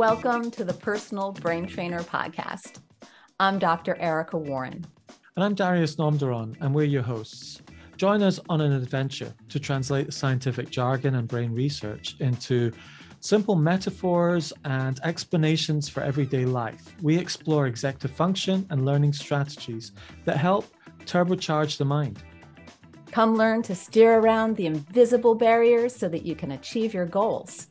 Welcome to the Personal Brain Trainer Podcast. I'm Dr. Erica Warren. And I'm Darius Namdaran, and we're your hosts. Join us on an adventure to translate scientific jargon and brain research into simple metaphors and explanations for everyday life. We explore executive function and learning strategies that help turbocharge the mind. Come learn to steer around the invisible barriers so that you can achieve your goals.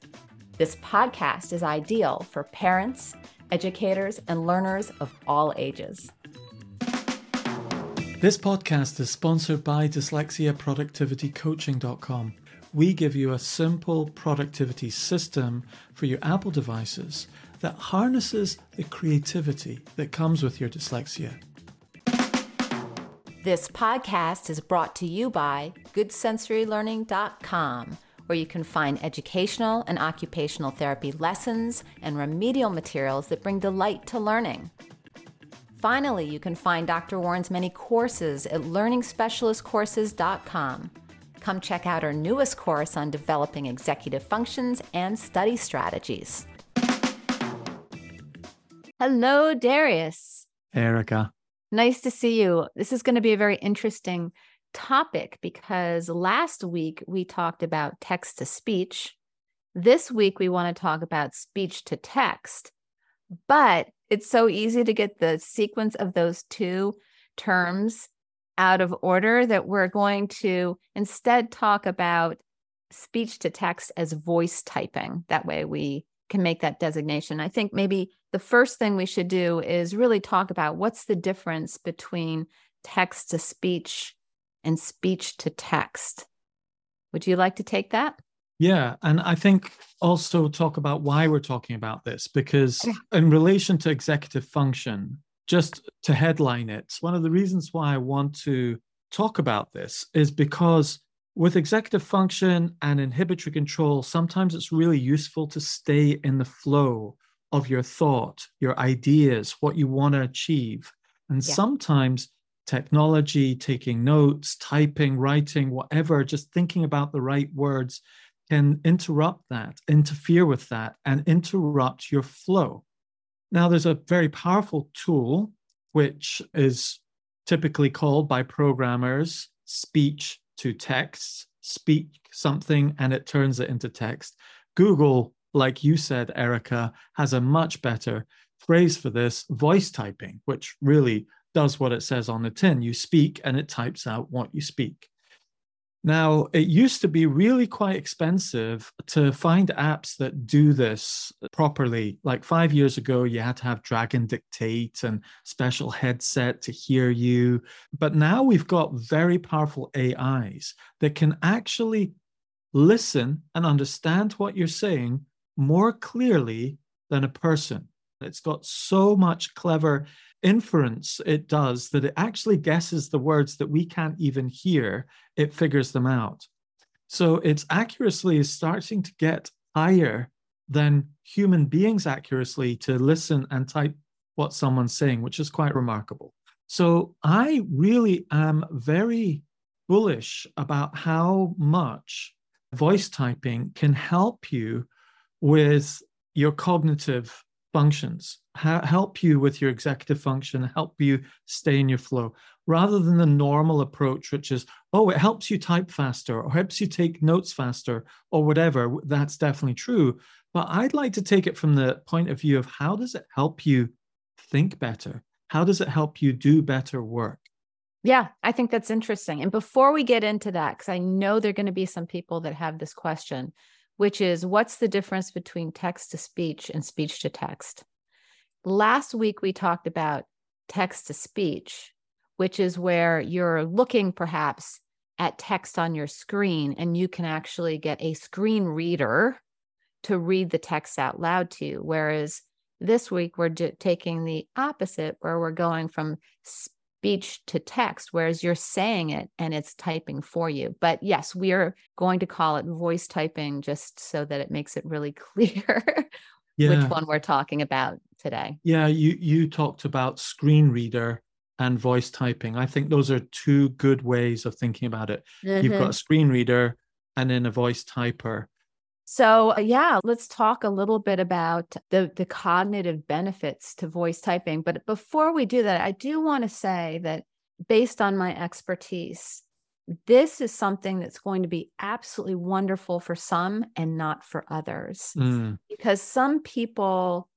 This podcast is ideal for parents, educators, and learners of all ages. This podcast is sponsored by dyslexiaproductivitycoaching.com. We give you a simple productivity system for your Apple devices that harnesses the creativity that comes with your dyslexia. This podcast is brought to you by GoodSensoryLearning.com, where you can find educational and occupational therapy lessons and remedial materials that bring delight to learning. Finally, you can find Dr. Warren's many courses at LearningSpecialistCourses.com. Come check out our newest course on developing executive functions and study strategies. Hello, Darius. Erica. Nice to see you. This is going to be a very interesting topic because last week we talked about text to speech. This week we want to talk about speech to text. But it's so easy to get the sequence of those two terms out of order that we're going to instead talk about speech to text as voice typing. That way we can make that designation. I think maybe the first thing we should do is really talk about what's the difference between text to speech and speech to text. Would you like to take that? Yeah. And I think also talk about why we're talking about this, because in relation to executive function, just to headline it, one of the reasons why I want to talk about this is because with executive function and inhibitory control, sometimes it's really useful to stay in the flow of your thought, your ideas, what you want to achieve. And yeah. sometimes technology, taking notes, typing, writing, whatever, just thinking about the right words can interrupt that, interfere with that, and interrupt your flow. Now, there's a very powerful tool which is typically called by programmers speech to text, speak something and it turns it into text. Google, like you said, Erica, has a much better phrase for this voice typing, which really does what it says on the tin. You speak and it types out what you speak. Now, it used to be really quite expensive to find apps that do this properly. Like five years ago, you had to have Dragon Dictate and special headset to hear you. But now we've got very powerful AIs that can actually listen and understand what you're saying more clearly than a person. It's got so much clever inference it does that it actually guesses the words that we can't even hear, it figures them out. So its accuracy is starting to get higher than human beings' accuracy to listen and type what someone's saying, which is quite remarkable. So I really am very bullish about how much voice typing can help you with your cognitive functions, ha- help you with your executive function, help you stay in your flow, rather than the normal approach, which is, oh, it helps you type faster or helps you take notes faster or whatever. That's definitely true. But I'd like to take it from the point of view of how does it help you think better? How does it help you do better work? Yeah, I think that's interesting. And before we get into that, because I know there are going to be some people that have this question, which is what's the difference between text to speech and speech to text? Last week, we talked about text to speech, which is where you're looking perhaps at text on your screen and you can actually get a screen reader to read the text out loud to you. Whereas this week, we're taking the opposite, where we're going from speech to text, whereas you're saying it and it's typing for you. But yes, we are going to call it voice typing just so that it makes it really clear yeah. which one we're talking about today. Yeah, you you talked about screen reader and voice typing. I think those are two good ways of thinking about it. Mm-hmm. You've got a mm-hmm. screen reader and then a voice typer. So, uh, yeah, let's talk a little bit about the, the cognitive benefits to voice typing. But before we do that, I do want to say that based on my expertise, this is something that's going to be absolutely wonderful for some and not for others. Mm. Because some people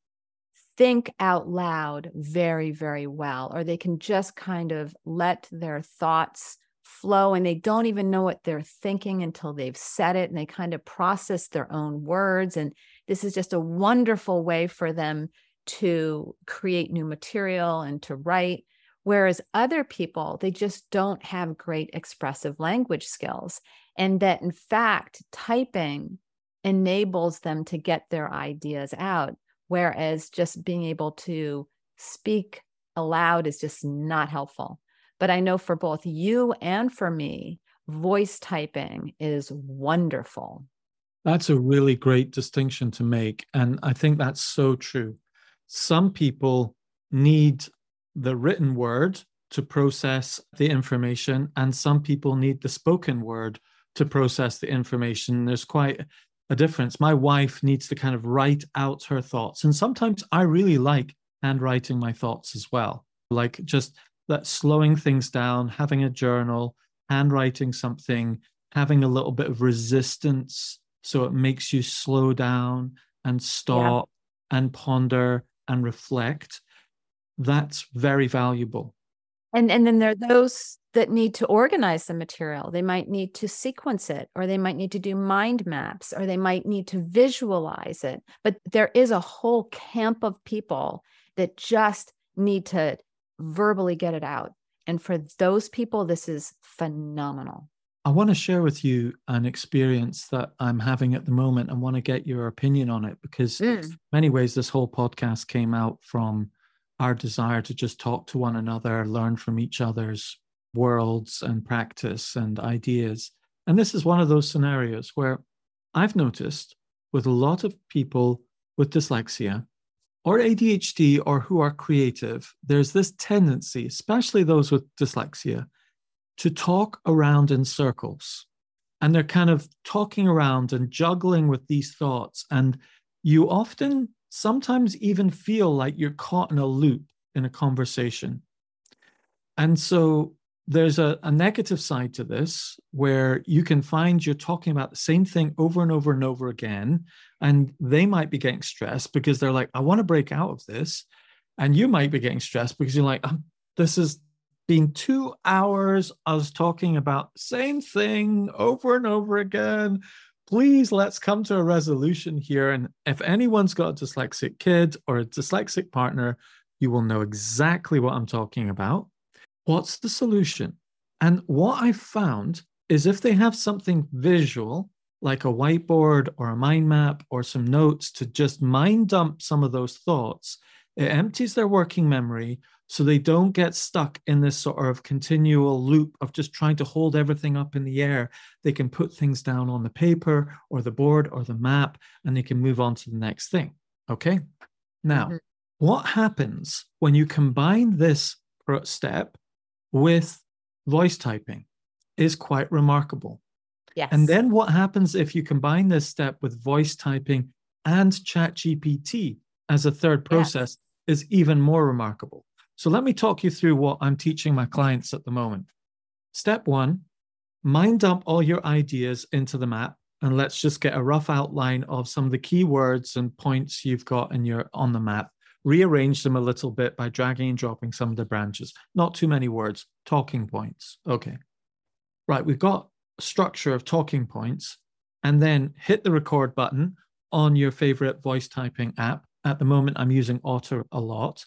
think out loud very, very well, or they can just kind of let their thoughts flow and they don't even know what they're thinking until they've said it and they kind of process their own words. And this is just a wonderful way for them to create new material and to write. Whereas other people, they just don't have great expressive language skills. And that in fact, typing enables them to get their ideas out. Whereas just being able to speak aloud is just not helpful. But I know for both you and for me, voice typing is wonderful. That's a really great distinction to make. And I think that's so true. Some people need the written word to process the information, and some people need the spoken word to process the information. There's quite a difference. My wife needs to kind of write out her thoughts. And sometimes I really like handwriting my thoughts as well. Like just that slowing things down, having a journal, handwriting something, having a little bit of resistance so it makes you slow down and stop yeah. and ponder and reflect. That's very valuable. And and then there are those that need to organize the material. They might need to sequence it, or they might need to do mind maps, or they might need to visualize it. But there is a whole camp of people that just need to verbally get it out. And for those people, this is phenomenal. I want to share with you an experience that I'm having at the moment and want to get your opinion on it because, mm. many ways, this whole podcast came out from our desire to just talk to one another, learn from each other's worlds and practice and ideas. And this is one of those scenarios where I've noticed with a lot of people with dyslexia or ADHD or who are creative, there's this tendency, especially those with dyslexia, to talk around in circles. And they're kind of talking around and juggling with these thoughts. And you often sometimes even feel like you're caught in a loop in a conversation. And so there's a, a, negative side to this where you can find you're talking about the same thing over and over and over again. And they might be getting stressed because they're like, I want to break out of this. And you might be getting stressed because you're like, oh, this has been two hours. Was talking about the same thing over and over again. Please let's come to a resolution here. And if anyone's got a dyslexic kid or a dyslexic partner, you will know exactly what I'm talking about what's the solution? And what I found is if they have something visual, like a whiteboard or a mind map or some notes to just mind dump some of those thoughts, it empties their working memory so they don't get stuck in this sort of continual loop of just trying to hold everything up in the air. They can put things down on the paper or the board or the map and they can move on to the next thing. Okay. Now, mm-hmm. what happens when you combine this step with voice typing is quite remarkable. Yes. And then what happens if you combine this step with voice typing and ChatGPT as a third process yes. is even more remarkable. So let me talk you through what I'm teaching my clients at the moment. Step one, mind dump all your ideas into the map and let's just get a rough outline of some of the key words and points you've got in your on the map rearrange them a little bit by dragging and dropping some of the branches. Not too many words, talking points. Okay. Right, we've got a structure of talking points, and then hit the record button on your favorite voice typing app. At the moment, I'm using Otter a lot.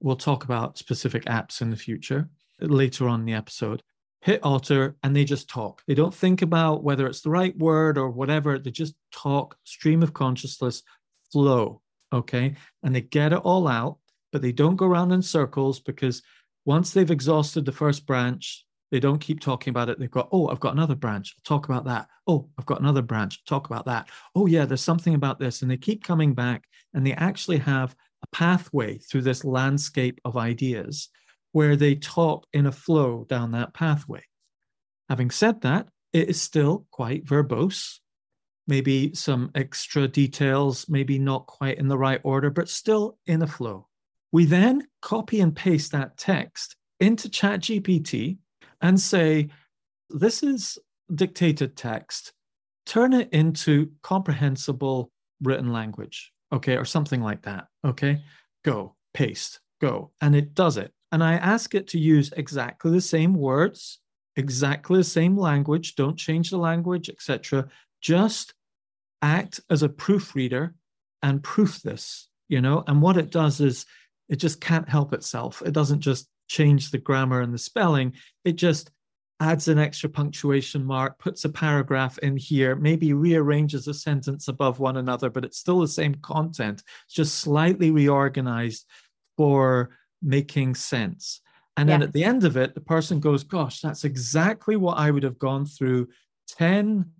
We'll talk about specific apps in the future later on in the episode. Hit Otter and they just talk. They don't think about whether it's the right word or whatever. They just talk, stream of consciousness, flow okay? And they get it all out, but they don't go around in circles because once they've exhausted the first branch, they don't keep talking about it. They've got, oh, I've got another branch. I'll talk about that. Oh, I've got another branch. Talk about that. Oh, yeah, there's something about this. And they keep coming back and they actually have a pathway through this landscape of ideas where they talk in a flow down that pathway. Having said that, it is still quite verbose maybe some extra details, maybe not quite in the right order, but still in a flow. We then copy and paste that text into ChatGPT and say, This is dictated text. Turn it into comprehensible written language, okay, or something like that, okay? Go, paste, go. And it does it. And I ask it to use exactly the same words, exactly the same language, don't change the language, etc. Just act as a proofreader and proof this, you know? And what it does is it just can't help itself. It doesn't just change the grammar and the spelling, it just adds an extra punctuation mark, puts a paragraph in here, maybe rearranges a sentence above one another, but it's still the same content. It's just slightly reorganized for making sense. And then at the end of it, the person goes, Gosh, that's exactly what I would have gone through 10,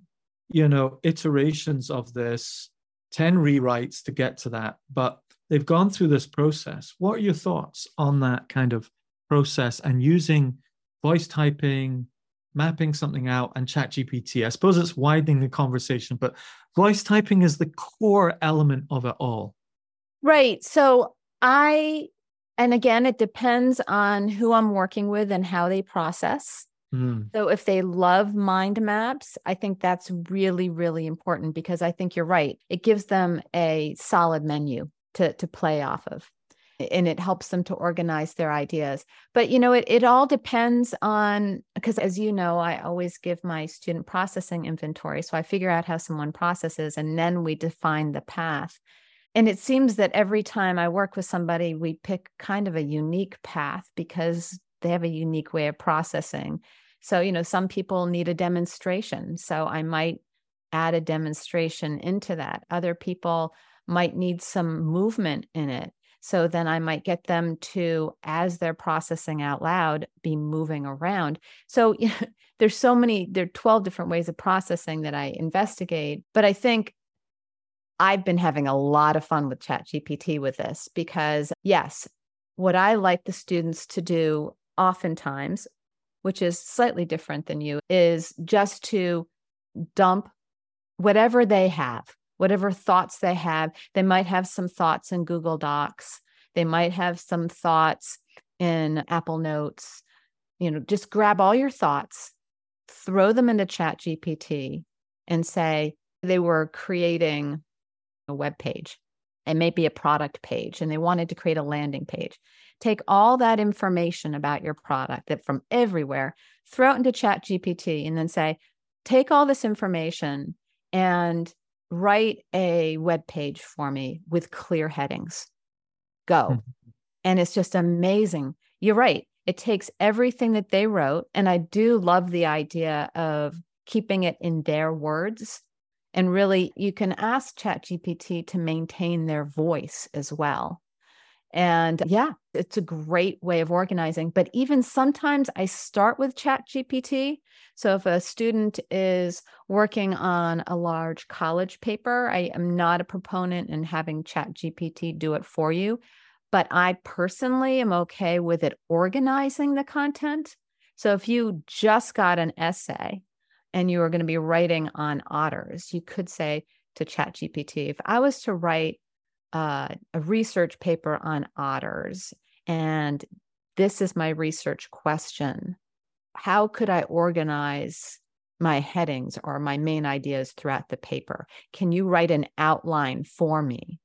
you know, iterations of this, 10 rewrites to get to that. But they've gone through this process. What are your thoughts on that kind of process and using voice typing, mapping something out, and ChatGPT? I suppose it's widening the conversation, but voice typing is the core element of it all. Right. So I and again, it depends on who I'm working with and how they process. Mm. So if they love mind maps, I think that's really, really important because I think you're right. It gives them a solid menu to, to play off of and it helps them to organize their ideas. But you know, it it all depends on because as you know, I always give my student processing inventory. So I figure out how someone processes and then we define the path and it seems that every time I work with somebody, we pick kind of a unique path because they have a unique way of processing. So, you know, some people need a demonstration. So I might add a demonstration into that. Other people might need some movement in it. So then I might get them to, as they're processing out loud, be moving around. So there's so many, there are 12 different ways of processing that I investigate. But I think I've been having a lot of fun with ChatGPT with this because, yes, what I like the students to do oftentimes, which is slightly different than you, is just to dump whatever they have, whatever thoughts they have. They might have some thoughts in Google Docs, they might have some thoughts in Apple Notes. You know, just grab all your thoughts, throw them into ChatGPT, and say they were creating a web page and maybe a product page and they wanted to create a landing page take all that information about your product that from everywhere throw it into chat gpt and then say take all this information and write a web page for me with clear headings. Go. Mm-hmm. and it's just amazing. You're right. It takes everything that they wrote and i do love the idea of keeping it in their words. And really, you can ask ChatGPT to maintain their voice as well. And yeah, it's a great way of organizing. But even sometimes I start with ChatGPT. So if a student is working on a large college paper, I am not a proponent in having ChatGPT do it for you. But I personally am okay with it organizing the content. So if you just got an essay and you are going to be writing on otters, you could say to ChatGPT, if I was to write uh, a research paper on otters, and this is my research question, how could I organize my headings or my main ideas throughout the paper? Can you write an outline for me?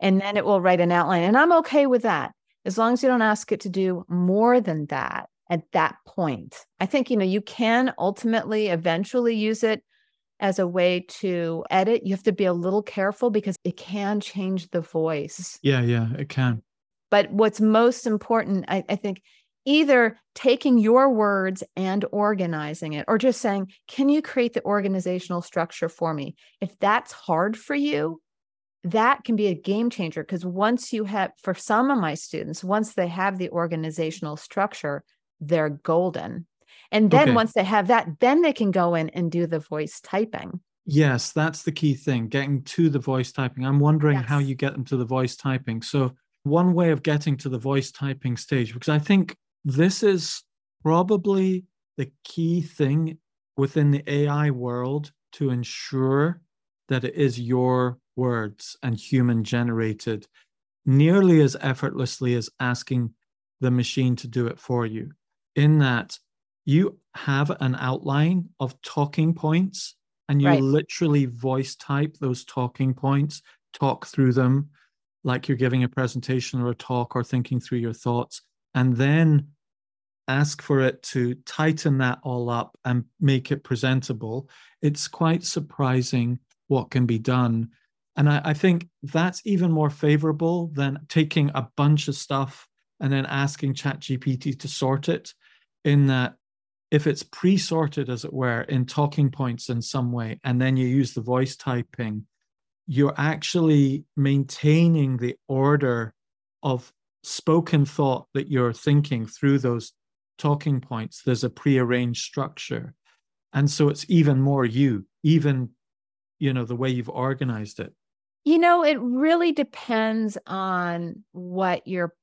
And then it will write an outline, and I'm okay with that as long as you don't ask it to do more than that at that point. I think, you know, you can ultimately eventually use it as a way to edit. You have to be a little careful because it can change the voice. Yeah, yeah, it can. But what's most important, I, I think, either taking your words and organizing it or just saying, can you create the organizational structure for me? If that's hard for you, that can be a game changer because once you have, for some of my students, once they have the organizational structure, they're golden. And then okay. once they have that, then they can go in and do the voice typing. Yes, that's the key thing, getting to the voice typing. I'm wondering yes. how you get them to the voice typing. So, one way of getting to the voice typing stage, because I think this is probably the key thing within the AI world to ensure that it is your words and human generated nearly as effortlessly as asking the machine to do it for you. In that you have an outline of talking points and you right. literally voice type those talking points, talk through them like you're giving a presentation or a talk or thinking through your thoughts, and then ask for it to tighten that all up and make it presentable. It's quite surprising what can be done. And I, I think that's even more favorable than taking a bunch of stuff and then asking ChatGPT to sort it, in that if it's pre-sorted as it were in talking points in some way and then you use the voice typing you're actually maintaining the order of spoken thought that you're thinking through those talking points. There's a prearranged structure. And so it's even more you even you know the way you've organized it. You know it really depends on what your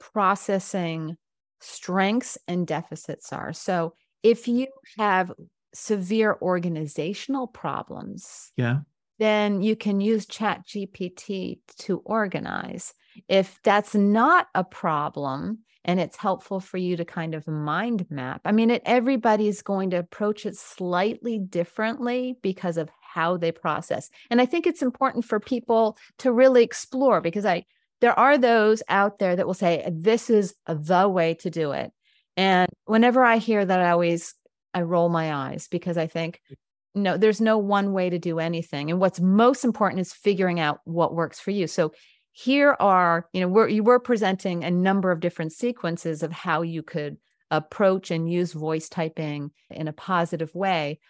processing strengths and deficits are. So if you have severe organizational problems yeah. then you can use chat gpt to organize. If that's not a problem and it's helpful for you to kind of mind map i mean it, everybody's going to approach it slightly differently because of how they process. And i think it's important for people to really explore because i there are those out there that will say this is the way to do it and whenever I hear that, I always I roll my eyes because I think mm. no, there's no one way to do anything. And what's most important is figuring out what works for you. So here are, you know, we're you were presenting a number of different sequences of how you could approach and use voice typing in a positive way.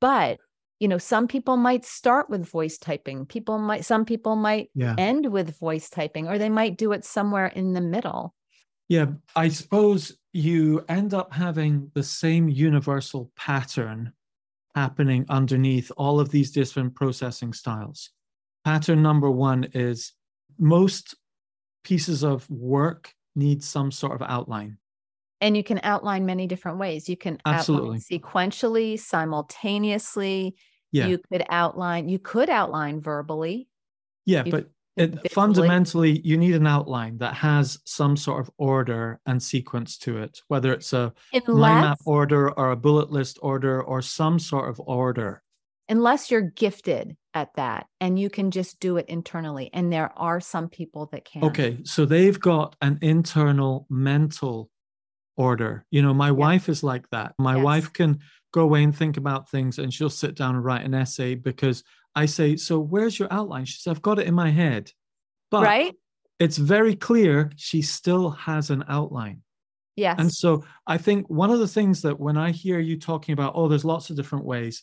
But you know some people might start with voice typing people might some people might yeah. end with voice typing or they might do it somewhere in the middle yeah i suppose you end up having the same universal pattern happening underneath all of these different processing styles. Pattern number one is most pieces of work need some sort of outline. And you can outline many different ways. You can Absolutely. sequentially, simultaneously. Yeah. You could outline, you could outline verbally. Yeah, you but it, fundamentally you need an outline that has some sort of order and sequence to it whether it's a unless, line map order or a bullet list order or some sort of order. Unless you're gifted at that and you can just do it internally and there are some people that can. Okay so they've got an internal mental order. You know my wife is like that. My yes. wife can go away and think about things and she'll sit down and write an essay because I say, So where's your outline? She says, I've got it in my head. But right? it's very clear she still has an outline. Yes. And so I think one of the things that when I hear you talking about, oh, there's lots of different ways,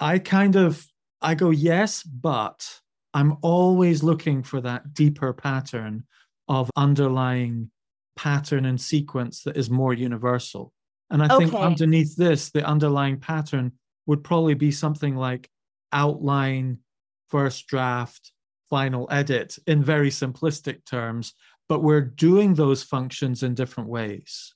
I kind of I go, yes, but I'm always looking for that deeper pattern of underlying pattern and sequence that is more universal. And I okay. think underneath this, the underlying pattern would probably be something like outline, first draft, final edit in very simplistic terms, but we're doing those functions in different ways.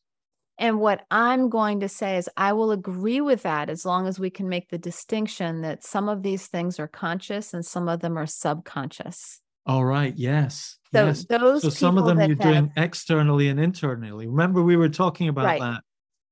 And what I'm going to say is, I will agree with that as long as we can make the distinction that some of these things are conscious and some of them are subconscious. All right. Yes. So yes. those. So some of them you're have... doing externally and internally. Remember, we were talking about right. that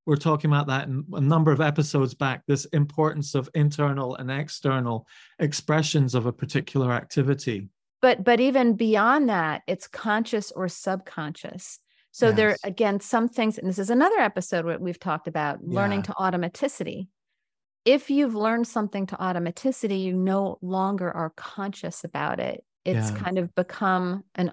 we're talking about that in a number of episodes back this importance of internal and external expressions of a particular activity but but even beyond that it's conscious or subconscious so yes. there again some things and this is another episode where we've talked about learning yeah. to automaticity if you've learned something to automaticity you no longer are conscious about it it's yeah. kind of become an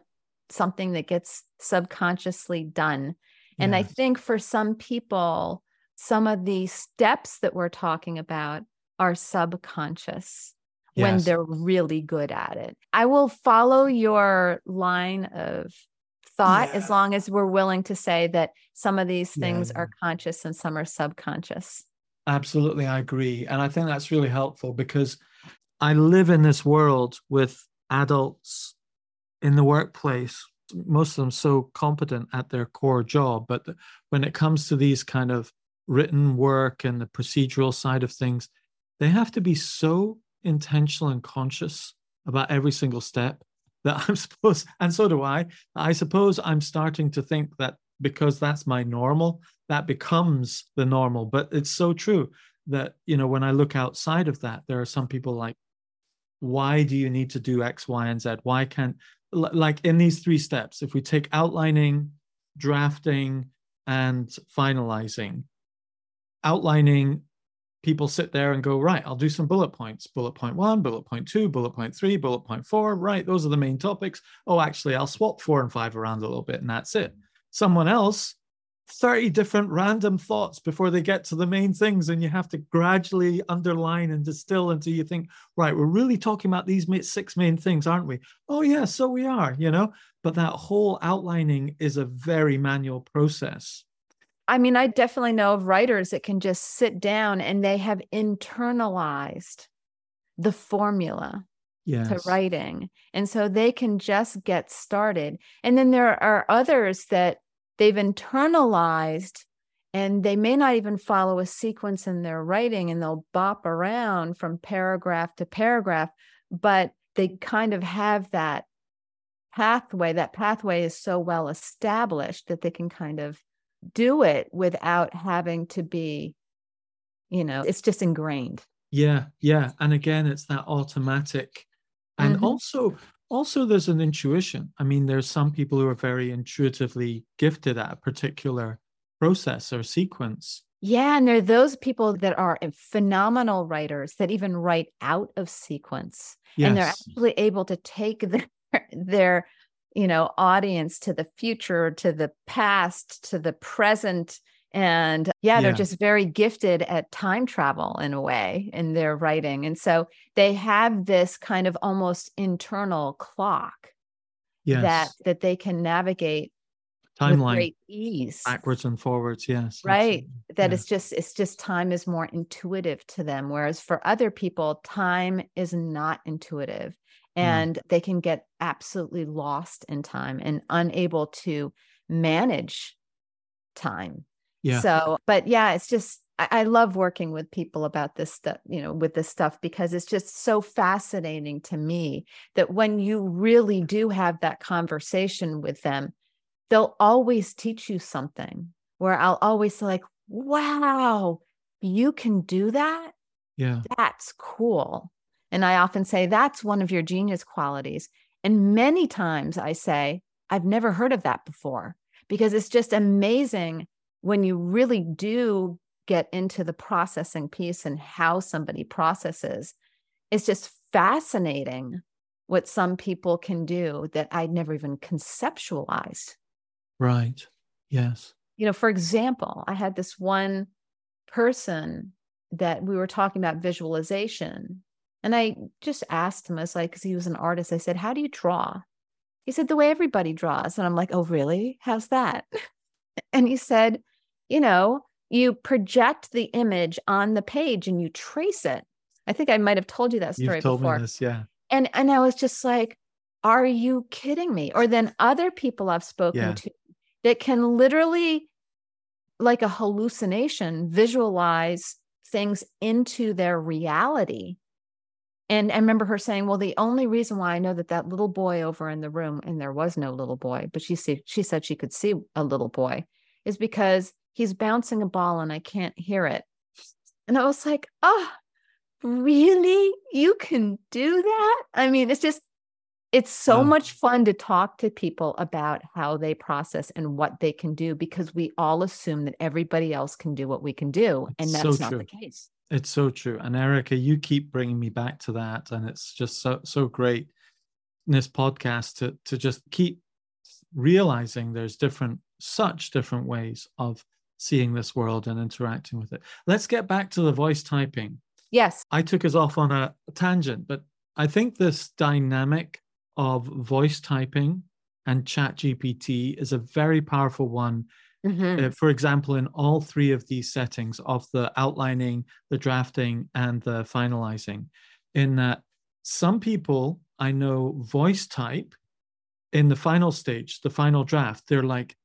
something that gets subconsciously done and I think for some people, some of the steps that we're talking about are subconscious yes. when they're really good at it. I will follow your line of thought yeah. as long as we're willing to say that some of these things yeah. are conscious and some are subconscious. Absolutely, I agree. And I think that's really helpful because I live in this world with adults in the workplace most of them so competent at their core job but when it comes to these kind of written work and the procedural side of things they have to be so intentional and conscious about every single step that I'm supposed, and so do I. I suppose I'm starting to think that because that's my normal, that becomes the normal. But it's so true that, you know, when I look outside of that, there are some people like, why do you need to do X, Y, and Z? Why can't, like in these three steps, if we take outlining, drafting, and finalizing, outlining people sit there and go, right, I'll do some bullet points. Bullet point one, bullet point two, bullet point three, bullet point four. Right, those are the main topics. Oh, actually, I'll swap four and five around a little bit, and that's it. Someone else, 30 different random thoughts before they get to the main things, and you have to gradually underline and distill until you think, right, we're really talking about these six main things, aren't we? Oh, yeah, so we are, you know. But that whole outlining is a very manual process. I mean, I definitely know of writers that can just sit down and they have internalized the formula yes. to writing. And so they can just get started. And then there are others that they've internalized and they may not even follow a sequence in their writing and they'll bop around from paragraph to paragraph, but they kind of have that pathway. That pathway is so well established that they can kind of do it without having to be, you know, it's just ingrained. Yeah, yeah. And again, it's that automatic. And mm-hmm. also, also there's an intuition. I mean, there's some people who are very intuitively gifted at a particular process or sequence. Yeah, and there are those people that are phenomenal writers that even write out of sequence. Yes. And they're actually able to take their their you know audience to the future to the past to the present and yeah, yeah, they're just very gifted at time travel in a way in their writing and so they have this kind of almost internal clock yes. that that they can navigate timeline great ease backwards and forwards yes right that yeah. it's just it's just time is more intuitive to them whereas for other people time is not intuitive and mm. they can get absolutely lost in time and unable to manage time. Yeah. So, but yeah, it's just I, I love working with people about this stuff, you know, with this stuff because it's just so fascinating to me that when you really do have that conversation with them, they'll always teach you something where I'll always say, like, wow, you can do that. Yeah. That's cool. And I often say, that's one of your genius qualities. And many times I say, I've never heard of that before because it's just amazing when you really do get into the processing piece and how somebody processes. It's just fascinating what some people can do that I'd never even conceptualized. Right. Yes. You know, for example, I had this one person that we were talking about visualization and I just asked him, I was like, because he was an artist, I said, How do you draw? He said, The way everybody draws. And I'm like, Oh, really? How's that? and he said, You know, you project the image on the page and you trace it. I think I might have told you that story You've told before. Me this, yeah. And and I was just like, Are you kidding me? Or then other people I've spoken yeah. to that can literally, like a hallucination, visualize things into their reality and I remember her saying, "Well, the only reason why I know that that little boy over in the room, and there was no little boy, but she see, she said she could see a little boy, is because he's bouncing a ball and I can't hear it." And I was like, "Oh, really? You can do that?" I mean, it's just it's so much fun to talk to people about how they process and what they can do because we all assume that everybody else can do what we can do, and that's so not the case. It's so true. And Erica, you keep bringing me back to that. And it's just so, so great in this podcast to, to just keep realizing there's different, such different ways of seeing this world and interacting with it. Let's get back to the voice typing. Yes. I took us off on a tangent, but I think this dynamic of voice typing and chat gpt is a very powerful one Mm-hmm. Uh, for example, in all three of these settings of the outlining, the drafting, and the finalizing, in that some people I know voice type in the final stage, the final draft, they're like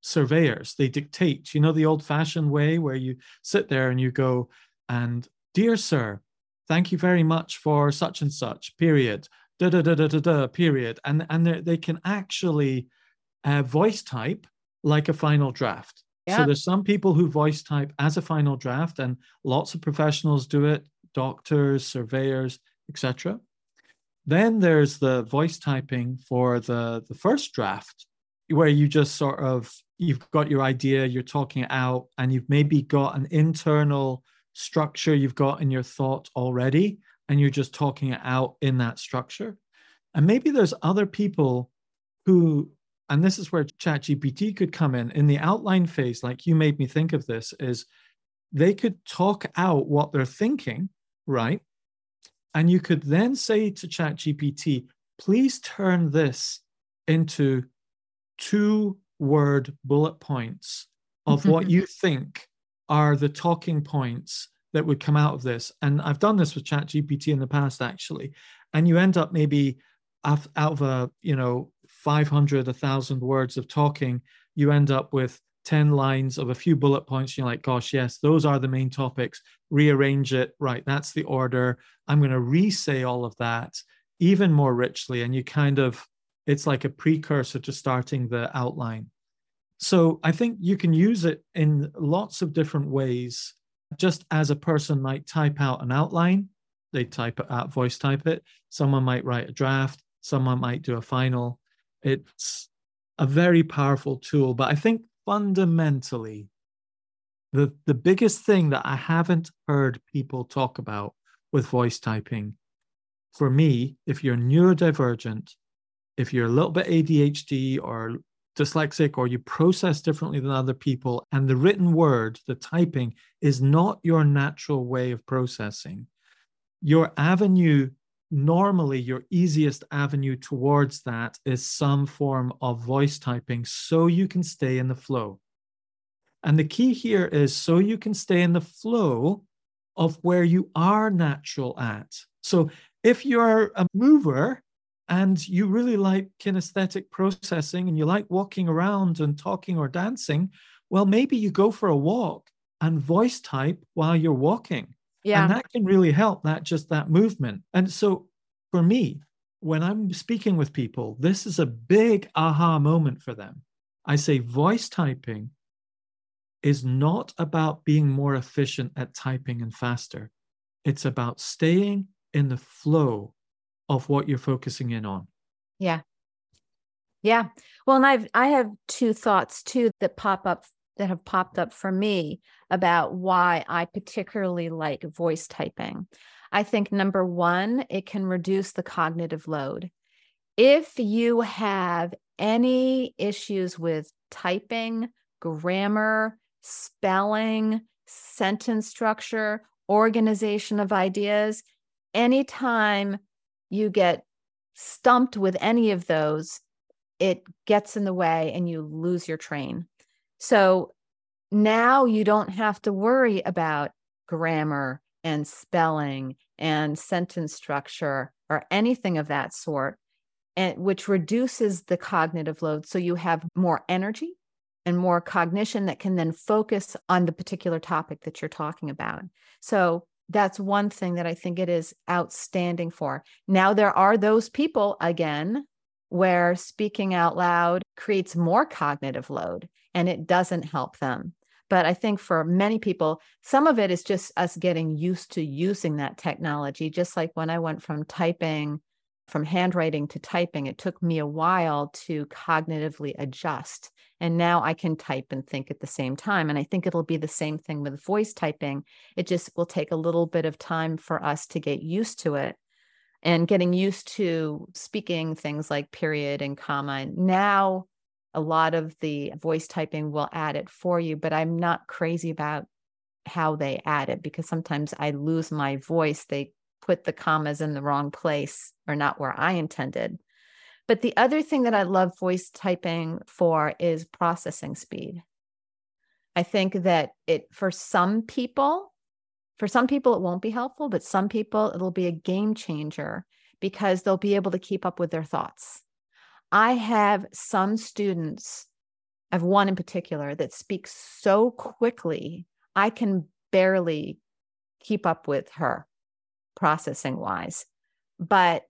surveyors. They dictate, you know, the old fashioned way where you sit there and you go, and dear sir, thank you very much for such and such, period, da da da da da, da period. And, and they can actually uh, voice type like a final draft. Yeah. So there's some people who voice type as a final draft, and lots of professionals do it, doctors, surveyors, etc. Then there's the voice typing for the, the first draft, where you just sort of you've got your idea, you're talking it out, and you've maybe got an internal structure you've got in your thought already, and you're just talking it out in that structure. And maybe there's other people who, and this is where ChatGPT could come in in the outline phase, like you made me think of this, is they could talk out what they're thinking, right? And you could then say to ChatGPT, please turn this into two word bullet points of what you think are the talking points that would come out of this. And I've done this with ChatGPT in the past, actually. And you end up maybe out of a, you know, 500, 1,000 words of talking, you end up with 10 lines of a few bullet points. You're like, gosh, yes, those are the main topics. Rearrange it. Right. That's the order. I'm going to re say all of that even more richly. And you kind of, it's like a precursor to starting the outline. So I think you can use it in lots of different ways. Just as a person might type out an outline, they type it out, voice type it. Someone might write a draft. Someone might do a final. It's a very powerful tool. But I think fundamentally, the, the biggest thing that I haven't heard people talk about with voice typing, for me, if you're neurodivergent, if you're a little bit ADHD or dyslexic or you process differently than other people, and the written word, the typing, is not your natural way of processing, your avenue normally your easiest avenue towards that is some form of voice typing so you can stay in the flow. And the key here is so you can stay in the flow of where you are natural at. So if you're a mover and you really like kinesthetic processing and you like walking around and talking or dancing, well, maybe you go for a walk and voice type while you're walking. Yeah. And that can really help, that just that movement. And so for me, when I'm speaking with people, this is a big aha moment for them. I say voice typing is not about being more efficient at typing and faster. It's about staying in the flow of what you're focusing in on. Yeah. Yeah. Well, and I've I have two thoughts too that pop up that have popped up for me about why I particularly like voice typing. I think number one, it can reduce the cognitive load. If you have any issues with typing, grammar, spelling, sentence structure, organization of ideas, anytime you get stumped with any of those, it gets in the way and you lose your train. So now you don't have to worry about grammar and spelling and sentence structure or anything of that sort, and which reduces the cognitive load. So you have more energy and more cognition that can then focus on the particular topic that you're talking about. So that's one thing that I think it is outstanding for. Now, there are those people, again, where speaking out loud creates more cognitive load and it doesn't help them. But I think for many people, some of it is just us getting used to using that technology. Just like when I went from typing, from handwriting to typing, it took me a while to cognitively adjust. And now I can type and think at the same time. And I think it'll be the same thing with voice typing. It just will take a little bit of time for us to get used to it and getting used to speaking things like period and comma. Now a lot of the voice typing will add it for you, but I'm not crazy about how they add it because sometimes I lose my voice. They put the commas in the wrong place or not where I intended. But the other thing that I love voice typing for is processing speed. I think that it, for some people, for some people, it won't be helpful, but some people, it'll be a game changer because they'll be able to keep up with their thoughts. I have some students, I have one in particular that speaks so quickly, I can barely keep up with her. Processing wise. But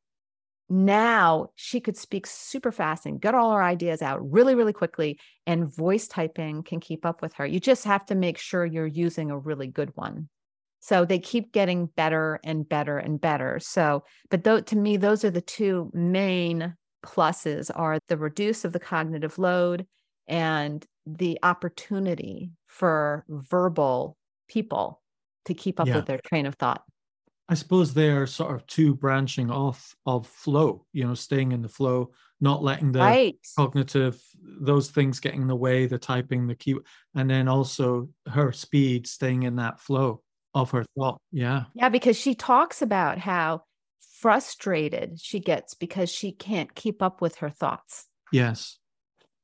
now she could speak super fast and get all her ideas out really, really quickly. And voice typing can keep up with her. You just have to make sure you're using a really good one. So they keep getting better and better and better. So, but though to me, those are the two main pluses are the reduce of the cognitive load and the opportunity for verbal people to keep up yeah. with their train of thought. I suppose they are sort of two branching off of flow, you know, staying in the flow, not letting the right. cognitive, those things getting in the way, the typing, the key, and then also her speed staying in that flow of her thought. Yeah. Yeah, because she talks about how frustrated she gets because she can't keep up with her thoughts. Yes.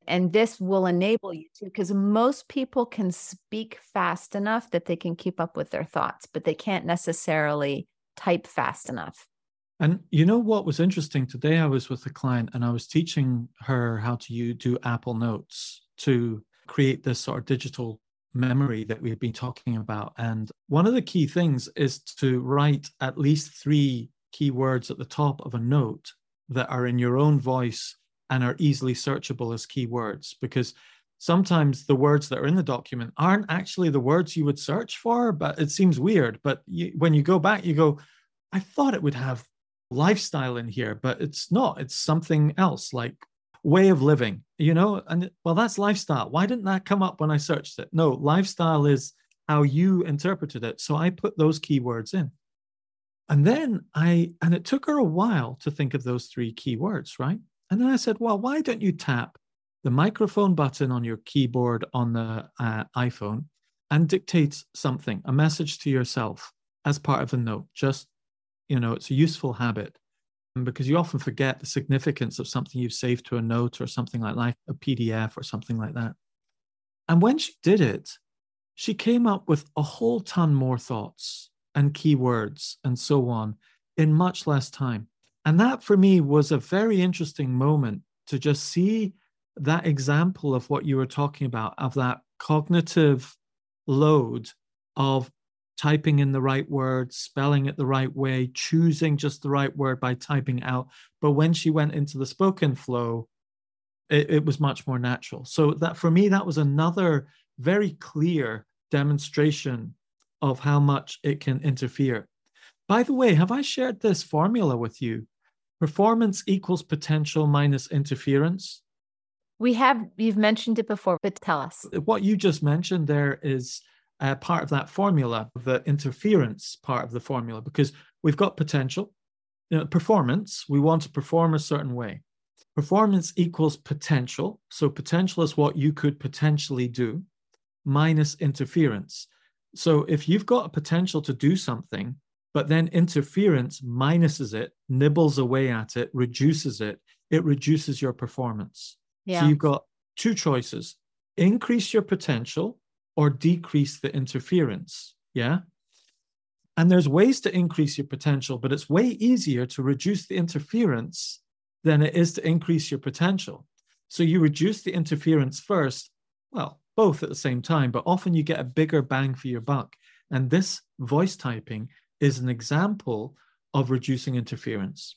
And this will enable you to, because most people can speak fast enough that they can keep up with their thoughts, but they can't necessarily type fast enough. And you know what was interesting? Today I was with a client and I was teaching her how to do Apple Notes to create this sort of digital memory that we've been talking about. And one of the key things is to write at least three keywords at the top of a note that are in your own voice and are easily searchable as keywords because sometimes the words that are in the document aren't actually the words you would search for but it seems weird. But you, when you go back you go i thought it would have lifestyle in here but it's not. It's something else like way of living you know? And well that's lifestyle. Why didn't that come up when i searched it? No lifestyle is how you interpreted it. So i put those keywords in. And then i and it took her a while to think of those three keywords right? And then I said, well, why don't you tap the microphone button on your keyboard on the uh, iPhone and dictate something, a message to yourself as part of a note? Just, you know, it's a useful habit because you often forget the significance of something you've saved to a note or something like, like a PDF or something like that. And when she did it, she came up with a whole ton more thoughts and keywords and so on in much less time. And that for me was a very interesting moment to just see that example of what you were talking about, of that cognitive load of typing in the right word, spelling it the right way, choosing just the right word by typing out. But when she went into the spoken flow, it, it was much more natural. So that for me, that was another very clear demonstration of how much it can interfere. By the way, have I shared this formula with you? Performance equals potential minus interference. We have, you've mentioned it before, but tell us. What you just mentioned there is uh, part of that formula, the interference part of the formula, because we've got potential, you know, performance, we want to perform a certain way. Performance equals potential. So potential is what you could potentially do minus interference. So if you've got a potential to do something, but then interference minuses it, nibbles away at it, reduces it. It reduces your performance. Yeah. So you've got two choices increase your potential or decrease the interference. Yeah. And there's ways to increase your potential, but it's way easier to reduce the interference than it is to increase your potential. So you reduce the interference first, well, both at the same time, but often you get a bigger bang for your buck. And this voice typing is an example of reducing interference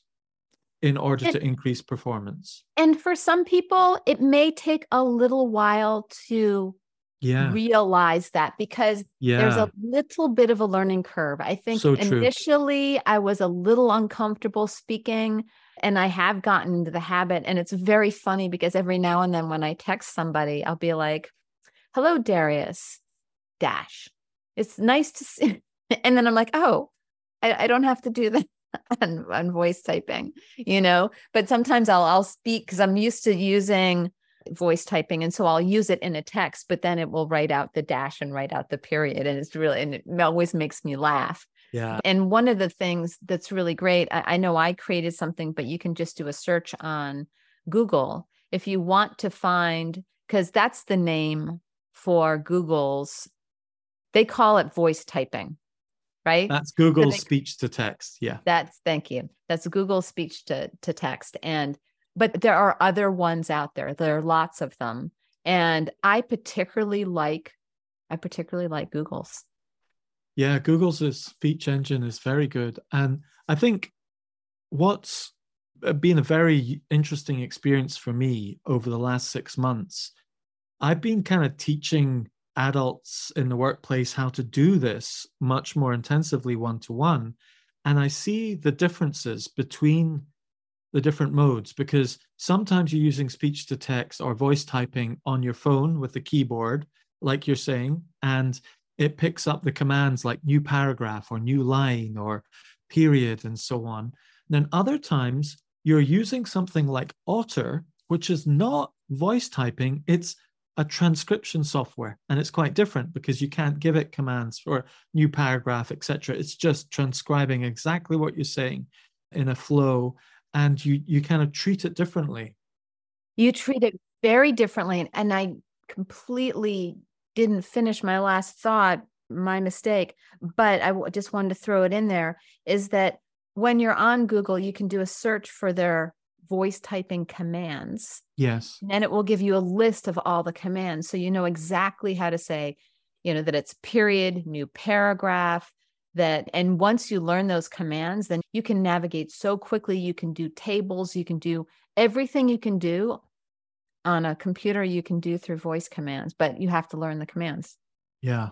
in order and, to increase performance. And for some people, it may take a little while to yeah. realize that because yeah. there's a little bit of a learning curve. I think so initially I was a little uncomfortable speaking and I have gotten into the habit. And it's very funny because every now and then when I text somebody, I'll be like, hello, Darius, dash. It's nice to see. And then I'm like, oh, I, I don't have to do that on, on voice typing, you know, but sometimes I'll, I'll speak because I'm used to using voice typing. And so I'll use it in a text, but then it will write out the dash and write out the period. And it's really, and it always makes me laugh. Yeah. And one of the things that's really great, I, I know I created something, but you can just do a search on Google if you want to find, because that's the name for Google's, they call it voice typing right? That's Google speech to text. Yeah. That's thank you. That's Google speech to to text. And but there are other ones out there. There are lots of them. And I particularly like I particularly like Google's. Yeah, Google's uh, speech engine is very good. And I think what's uh, been a very interesting experience for me over the last six months, I've been kind of teaching adults in the workplace how to do this much more intensively one to one. And I see the differences between the different modes because sometimes you're using speech to text or voice typing on your phone with the keyboard, like you're saying, and it picks up the commands like new paragraph or new line or period and so on. Then other times you're using something like Otter, which is not voice typing, it's a transcription software and it's quite different because you can't give it commands for new paragraph etc it's just transcribing exactly what you're saying in a flow and you you kind of treat it differently. You treat it very differently and i completely didn't finish my last thought, my mistake, but I just wanted to throw it in there is that when you're on Google, you can do a search for their voice typing commands. Yes. And it will give you a list of all the commands. So you know exactly how to say, you know, that it's period, new paragraph, that, and once you learn those commands, then you can navigate so quickly. You can do tables, you can do everything you can do on a computer you can do through voice commands, but you have to learn the commands. Yeah.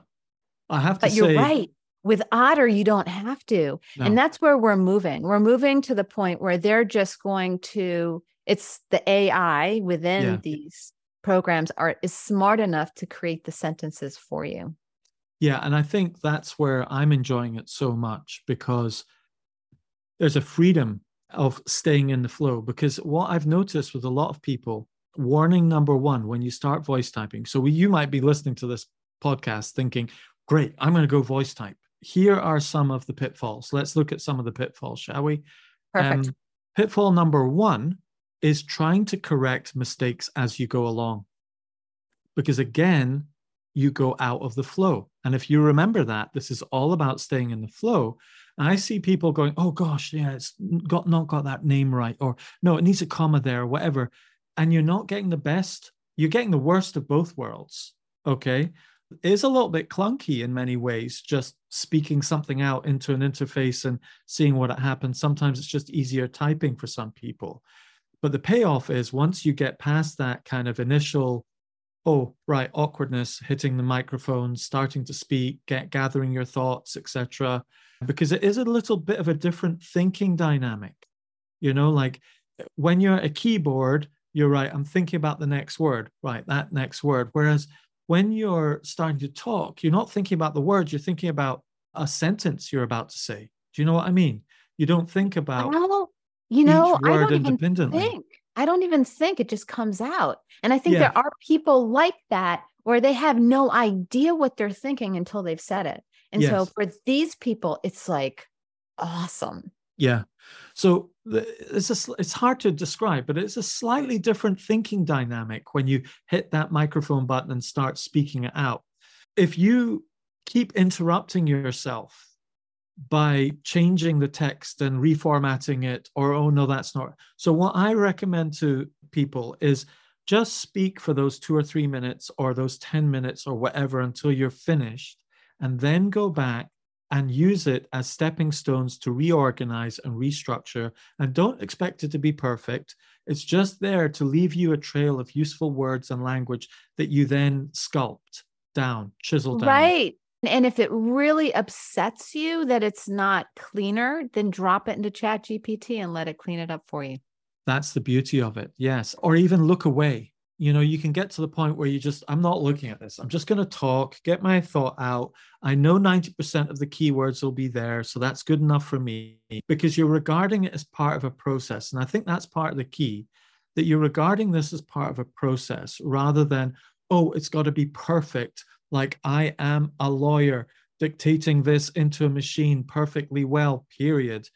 I have to but say, you're right. With Otter, you don't have to. No. And that's where we're moving. We're moving to the point where they're just going to, it's the AI within yeah. these programs are is smart enough to create the sentences for you. Yeah. And I think that's where I'm enjoying it so much because there's a freedom of staying in the flow. Because what I've noticed with a lot of people warning number one when you start voice typing. So we, you might be listening to this podcast thinking, great, I'm going to go voice type. Here are some of the pitfalls. Let's look at some of the pitfalls, shall we? Perfect. Um, pitfall number one is trying to correct mistakes as you go along. Because again, you go out of the flow. And if you remember that, this is all about staying in the flow. And I see people going, oh gosh, yeah, it's got not got that name right, or no, it needs a comma there, or whatever and you're not getting the best, you're getting the worst of both worlds. Okay. Is a little bit clunky in many ways, just speaking something out into an interface and seeing what happens. Sometimes it's just easier typing for some people. But the payoff is once you get past that kind of initial, oh, right, awkwardness, hitting the microphone, starting to speak, get gathering your thoughts, etc. Because it is a little bit of a different thinking dynamic. You know, like when you're a keyboard, you're right. I'm thinking about the next word, right? That next word. Whereas when you're starting to talk, you're not thinking about the words, you're thinking about a sentence you're about to say. Do you know what I mean? You don't think about well, you know, I don't even think. I don't even think it just comes out. And I think yeah. there are people like that where they have no idea what they're thinking until they've said it. And yes. so for these people, it's like awesome. Yeah. So it's a, it's hard to describe, but it's a slightly different thinking dynamic when you hit that microphone button and start speaking it out. If you keep interrupting yourself by changing the text and reformatting it, or oh no, that's not. So what I recommend to people is just speak for those two or three minutes or those 10 minutes or whatever until you're finished, and then go back and use it as stepping stones to reorganize and restructure. And don't expect it to be perfect. It's just there to leave you a trail of useful words and language that you then sculpt down, chisel down. Right. And if it really upsets you that it's not cleaner, then drop it into Chat GPT and let it clean it up for you. That's the beauty of it. Yes. Or even look away you know you can get to the point where you just i'm not looking at this. I'm just going to talk get my thought out. I know 90% of the keywords will be there so that's good enough for me because you're regarding it as part of a process and i think that's part of the key that you're regarding this as part of a process rather than oh it's got to be perfect. Like i am a lawyer dictating this into a machine perfectly well period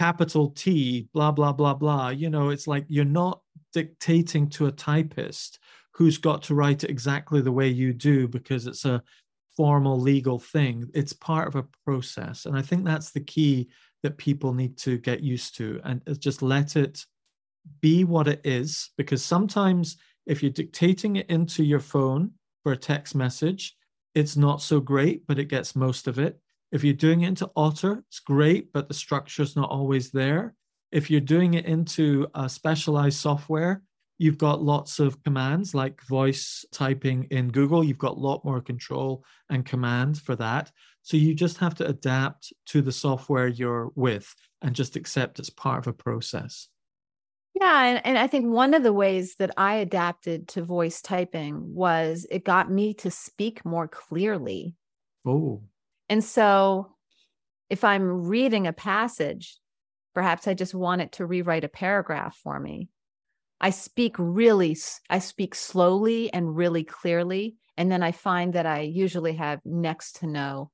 capital t blah blah blah blah you know it's like you're not dictating to a typist who's got to write it exactly the way you do because it's a formal legal thing. It's part of a process. And I think that's the key that people need to get used to and uh, just let it be what it is. Because sometimes if you're dictating it into your phone for a text message, it's not so great, but it gets most of it. If you're doing it into Otter, it's great, but the structure is not always there. If you're doing it into a specialized software, you've got lots of commands like voice typing in Google. You've got a lot more control and command for that. So you just have to adapt to the software you're with and just accept it's part of a process. Yeah. And, and I think one of the ways that I adapted to voice typing was it got me to speak more clearly. Oh. And so if I'm reading a passage, perhaps I just want it to rewrite a paragraph for me. I speak really, I speak slowly and really clearly. And then I find that I usually have next to no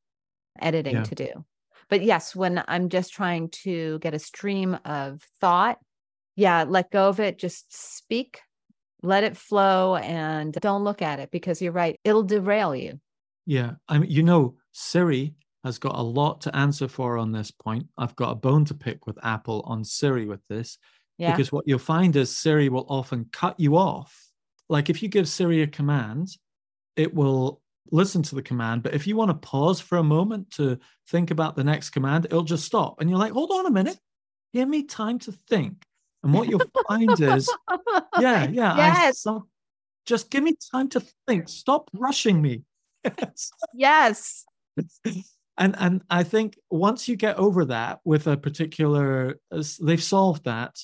editing yeah. to do. But yes, when I'm just trying to get a stream of thought, yeah, let go of it, just speak, let it flow, and don't look at it because you're right, it'll derail you. Yeah. I mean, you know, Siri has got a lot to answer for on this point. I've got a bone to pick with Apple on Siri with this. Yeah. Because what you'll find is Siri will often cut you off. Like if you give Siri a command, it will listen to the command. But if you want to pause for a moment to think about the next command, it'll just stop. And you're like, hold on a minute, give me time to think. And what you'll find is, yeah, yeah, yes. Just give me time to think. Stop rushing me. yes. And and I think once you get over that with a particular, uh, they've solved that.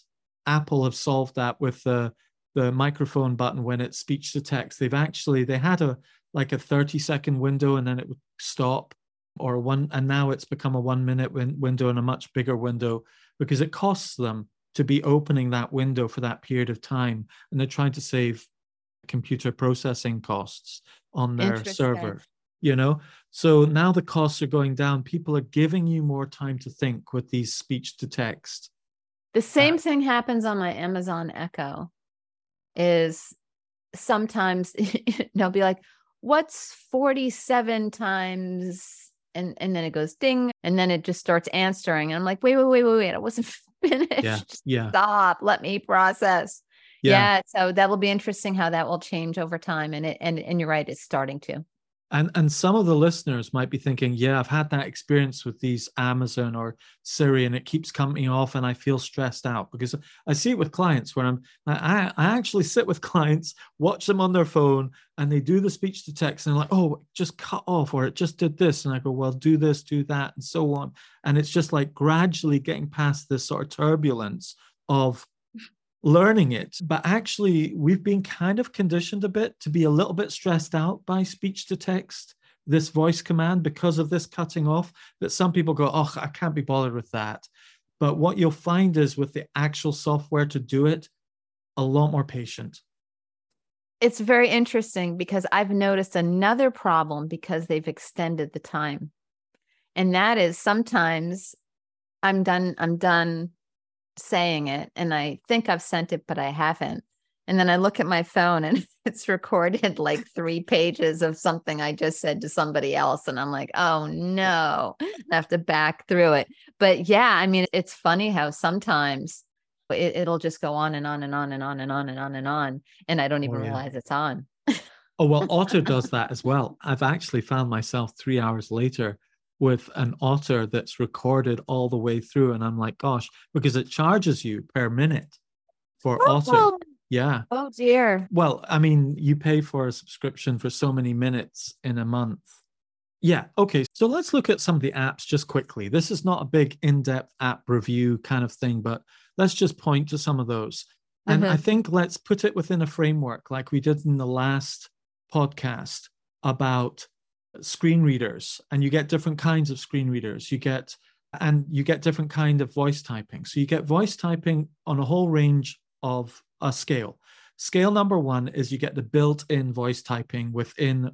Apple have solved that with the the microphone button when it's speech to text. They've actually they had a like a 30 second window and then it would stop or one and now it's become a one minute win- window and a much bigger window because it costs them to be opening that window for that period of time and they're trying to save computer processing costs on their server you know? So now the costs are going down. People are giving you more time to think with these speech to text the same uh, thing happens on my amazon echo is sometimes they'll be like what's 47 times? And and then it goes ding and then it just starts answering. And i'm like wait wait wait wait wait i wasn't finished. Yeah, yeah. stop. Let me process. Yeah. yeah so that will be interesting how that will change over time and it and, and you're right it's starting to and and some of the listeners might be thinking, yeah, I've had that experience with these Amazon or Siri, and it keeps coming off, and I feel stressed out. Because I see it with clients where I'm I, I actually sit with clients, watch them on their phone, and they do the speech to text, and they're like, oh, just cut off, or it just did this, and I go, well, do this, do that, and so on, and it's just like gradually getting past this sort of turbulence of learning it. But actually, we've been kind of conditioned a bit to be a little bit stressed out by speech to text, this voice command, because of this cutting off, that some people go, oh, I can't be bothered with that. But what you'll find is with the actual software to do it, a lot more patient. It's very interesting because I've noticed another problem because they've extended the time. And that is sometimes I'm done, I'm done saying it and I think I've sent it, but I haven't. And then I look at my phone and it's recorded like three pages of something I just said to somebody else. And I'm like, oh no, I have to back through it. But yeah, I mean, it's funny how sometimes it, will just go on and on and on and on and on and on and on. And I don't oh, even oh, yeah. realize it's on. oh, well, Otter does that as well. I've actually found myself three hours later with an otter that's recorded all the way through. And I'm like, gosh, because it charges you per minute for oh, otter. Yeah. Oh dear. Well, I mean, you pay for a subscription for so many minutes in a month. Yeah. Okay. So let's look at some of the apps just quickly. This is not a big in depth app review kind of thing, but let's just point to some of those. And mm-hmm. I think let's put it within a framework like we did in the last podcast about screen readers and you get different kinds of screen readers. You get and you get different kind of voice typing. So you get voice typing on a whole range of a scale. Scale number one is you get the built-in voice typing within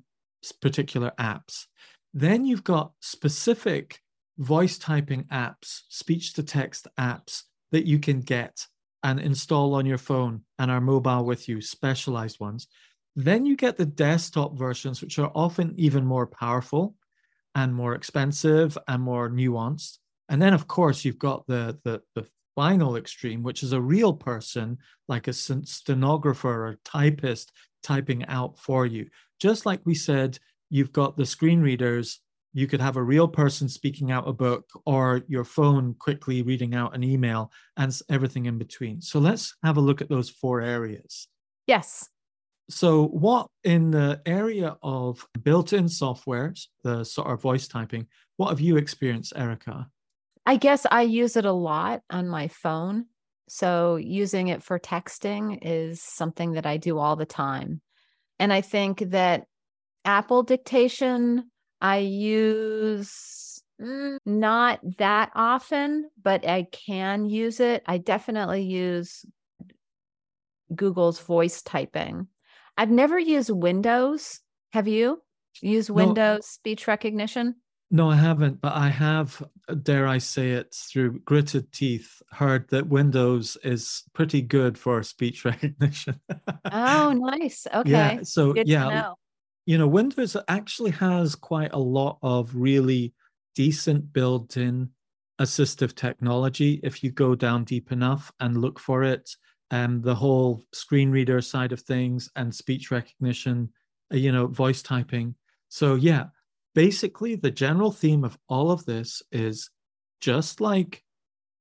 particular apps. Then you've got specific voice typing apps speech to text apps that you can get and install on your phone and are mobile with you specialized ones then you get the desktop versions, which are often even more powerful and more expensive and more nuanced. And then, of course, you've got the, the, the final extreme, which is a real person, like a stenographer or typist typing out for you. Just like we said, you've got the screen readers you could have a real person speaking out a book or your phone quickly reading out an email and everything in between. So let's have a look at those four areas. Yes. So, what in the area of built in softwares, the sort of voice typing, what have you experienced, Erica? I guess I use it a lot on my phone. So, using it for texting is something that I do all the time. And I think that Apple dictation, I use mm, not that often, but I can use it. I definitely use Google's voice typing. I've never used Windows. Have you used Windows no, speech recognition? No, I haven't, but I have, dare I say it, through gritted teeth, heard that Windows is pretty good for speech recognition. oh, nice. Okay. Yeah. So, good yeah, you know, Windows actually has quite a lot of really decent built in assistive technology if you go down deep enough and look for it um, the whole screen reader side of things and speech recognition, uh, you know, voice typing. So, yeah, basically, the general theme of all of this is just like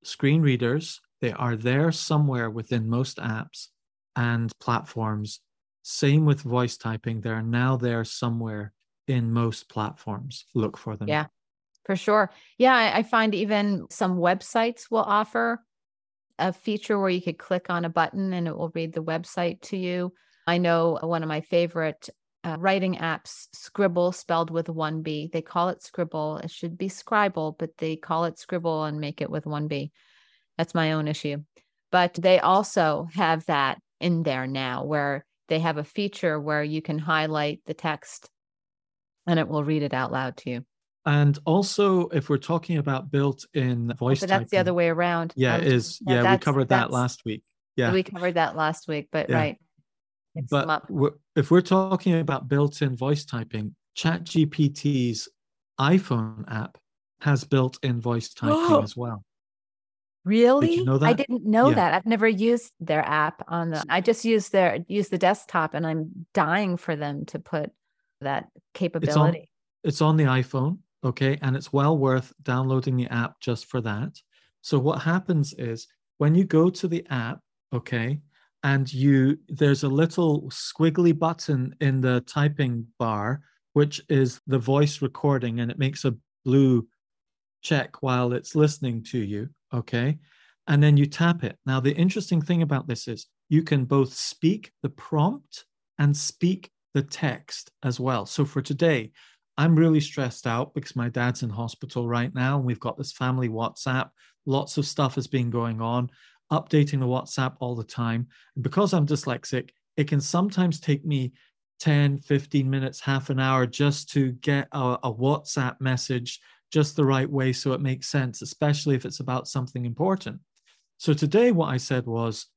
screen readers, they are there somewhere within most apps and platforms. Same with voice typing, they're now there somewhere in most platforms. Look for them. Yeah, for sure. Yeah, I find even some websites will offer a feature where you could click on a button and it will read the website to you. I know one of my favorite uh, writing apps, Scribble, spelled with one B. They call it Scribble. It should be Scribble, but they call it Scribble and make it with one B. That's my own issue. But they also have that in there now where they have a feature where you can highlight the text and it will read it out loud to you. And also, if we're talking about built-in oh, voice, but that's typing, the other way around. Yeah, it is. Yeah, yeah we covered that last week. Yeah, we covered that last week. But yeah. right, but we're, if we're talking about built-in voice typing, ChatGPT's iPhone app has built-in voice typing as well. Really? Did you know that? I didn't know yeah. that. I've never used their app on the. I just use their use the desktop, and I'm dying for them to put that capability. It's on, it's on the iPhone okay? And it's well worth downloading the app just for that. So what happens is when you go to the app okay and you there's a little squiggly button in the typing bar which is the voice recording and it makes a blue check while it's listening to you okay? And then you tap it. Now the interesting thing about this is you can both speak the prompt and speak the text as well. So for today I'm really stressed out because my dad's in hospital right now and we've got this family WhatsApp. Lots of stuff has been going on, updating the WhatsApp all the time. And because I'm dyslexic, it can sometimes take me 10, 15 minutes, half an hour just to get a, a WhatsApp message just the right way so it makes sense, especially if it's about something important. So today, what I said was,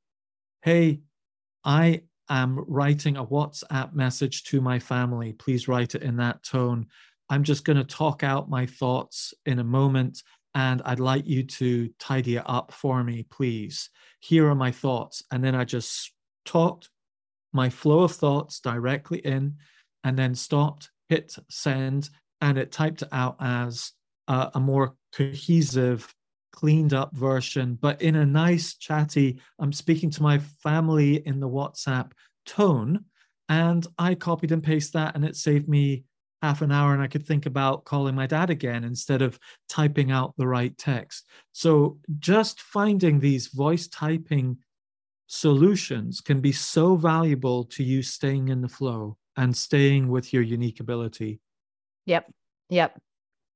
Hey, I am writing a WhatsApp message to my family. Please write it in that tone. I'm just going to talk out my thoughts in a moment, and I'd like you to tidy it up for me, please. Here are my thoughts. And then I just talked my flow of thoughts directly in, and then stopped, hit send, and it typed it out as a, a more cohesive cleaned up version, but in a nice, chatty, I'm speaking to my family in the WhatsApp tone. And I copied and pasted that, and it saved me half an hour. And I could think about calling my dad again instead of typing out the right text. So just finding these voice typing solutions can be so valuable to you staying in the flow and staying with your unique ability. Yep. Yep.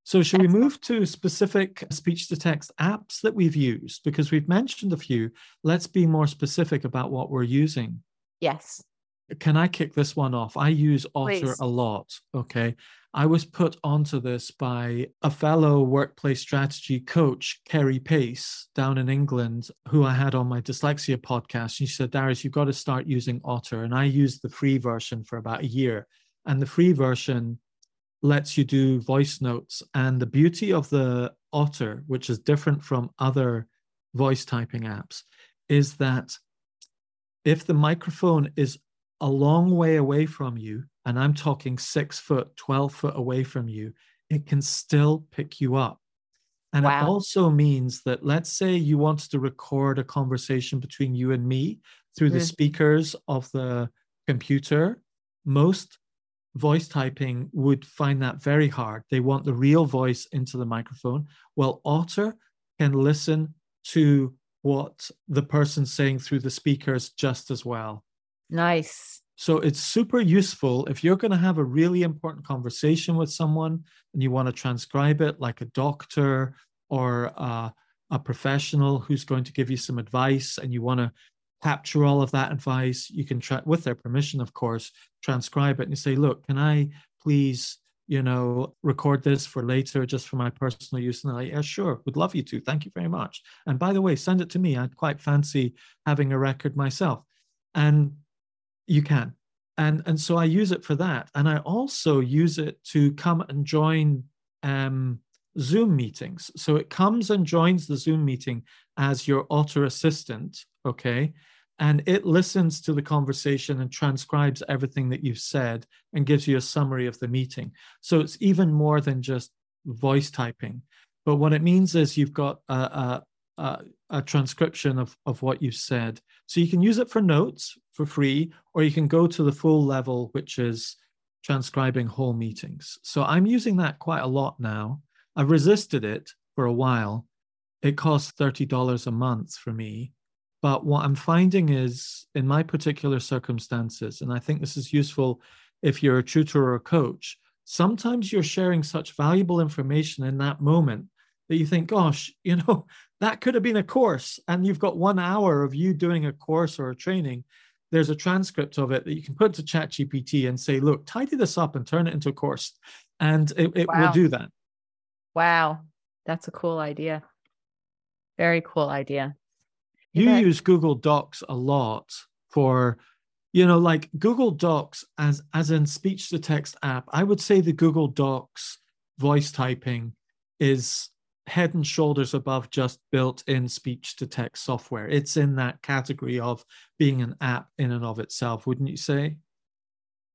So, should we move to specific speech to text apps that we've used? Because we've mentioned a few. Let's be more specific about what we're using. Yes. Can I kick this one off? I use Otter Please. a lot. Okay. I was put onto this by a fellow workplace strategy coach, Kerry Pace, down in England, who I had on my dyslexia podcast. And she said, Darius, you've got to start using Otter. And I used the free version for about a year. And the free version lets you do voice notes. And the beauty of the Otter, which is different from other voice typing apps, is that if the microphone is a long way away from you, and I'm talking six foot, 12 foot away from you, it can still pick you up. And wow. it also means that let's say you wanted to record a conversation between you and me through mm-hmm. the speakers of the computer. Most voice typing would find that very hard. They want the real voice into the microphone. Well, Otter can listen to what the person's saying through the speakers just as well. Nice. So it's super useful if you're going to have a really important conversation with someone and you want to transcribe it like a doctor or a, a professional who's going to give you some advice and you want to capture all of that advice. You can try, with their permission, of course, transcribe it and say, look, can I please, you know, record this for later just for my personal use? And they're like, yeah, sure, would love you to. Thank you very much. And by the way, send it to me. I'd quite fancy having a record myself. And you can. And, and so I use it for that. And I also use it to come and join um, Zoom meetings. So it comes and joins the Zoom meeting as your Otter assistant, okay? And it listens to the conversation and transcribes everything that you've said and gives you a summary of the meeting. So it's even more than just voice typing. But what it means is you've got a, a, a, a transcription of, of what you've said. So you can use it for notes for free, or you can go to the full level, which is transcribing whole meetings. So I'm using that quite a lot now. I've resisted it for a while. It costs $30 a month for me. But what I'm finding is in my particular circumstances, and I think this is useful if you're a tutor or a coach, sometimes you're sharing such valuable information in that moment that you think, gosh, you know, that could have been a course. And you've got one hour of you doing a course or a training. There's a transcript of it that you can put to ChatGPT and say, look, tidy this up and turn it into a course. And it, it wow. will do that. Wow. That's a cool idea. Very cool idea. You, you use Google Docs a lot for you know like Google Docs as as in speech to text app. I would say the Google Docs voice typing is head and shoulders above just built in speech to text software. It's in that category of being an app in and of itself, wouldn't you say?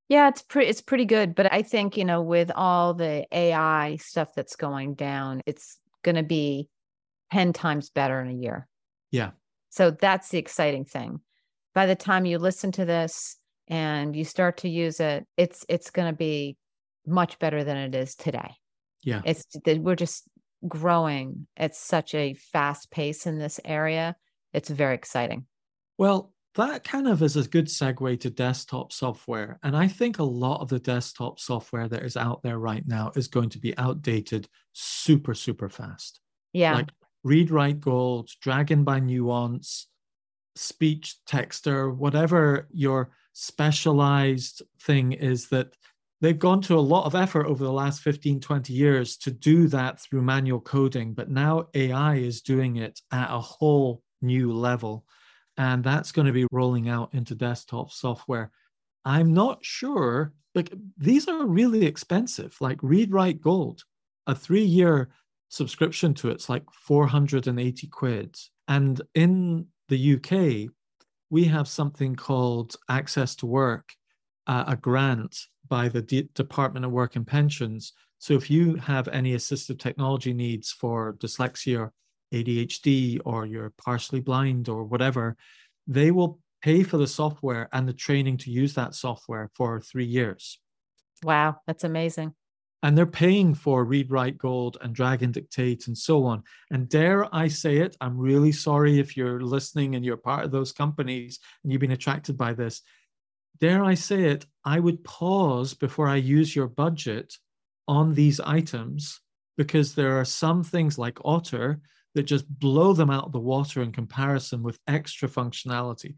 Yeah, it's pretty it's pretty good, but I think, you know, with all the AI stuff that's going down, it's going to be 10 times better in a year. Yeah. So that's the exciting thing. By the time you listen to this and you start to use it, it's it's going to be much better than it is today. Yeah. It's we're just growing at such a fast pace in this area. It's very exciting. Well, that kind of is a good segue to desktop software. And I think a lot of the desktop software that is out there right now is going to be outdated super, super fast. Yeah. Like Read Write Gold, Dragon by Nuance, Speech Texter, whatever your specialized thing is that they've gone to a lot of effort over the last 15, 20 years to do that through manual coding. But now AI is doing it at a whole new level and that's going to be rolling out into desktop software. I'm not sure, like these are really expensive. Like Read Write Gold, a three year subscription to it's like 480 quid. And in the UK, we have something called Access to Work, uh, a grant by the D- Department of Work and Pensions. So if you have any assistive technology needs for dyslexia or ADHD or you're partially blind or whatever, they will pay for the software and the training to use that software for three years. Wow, that's amazing. And they're paying for Read Write Gold and Dragon Dictate and so on. And dare I say it, I'm really sorry if you're listening and you're part of those companies and you've been attracted by this. Dare I say it, I would pause before I use your budget on these items because there are some things like Otter that just blow them out of the water in comparison with extra functionality.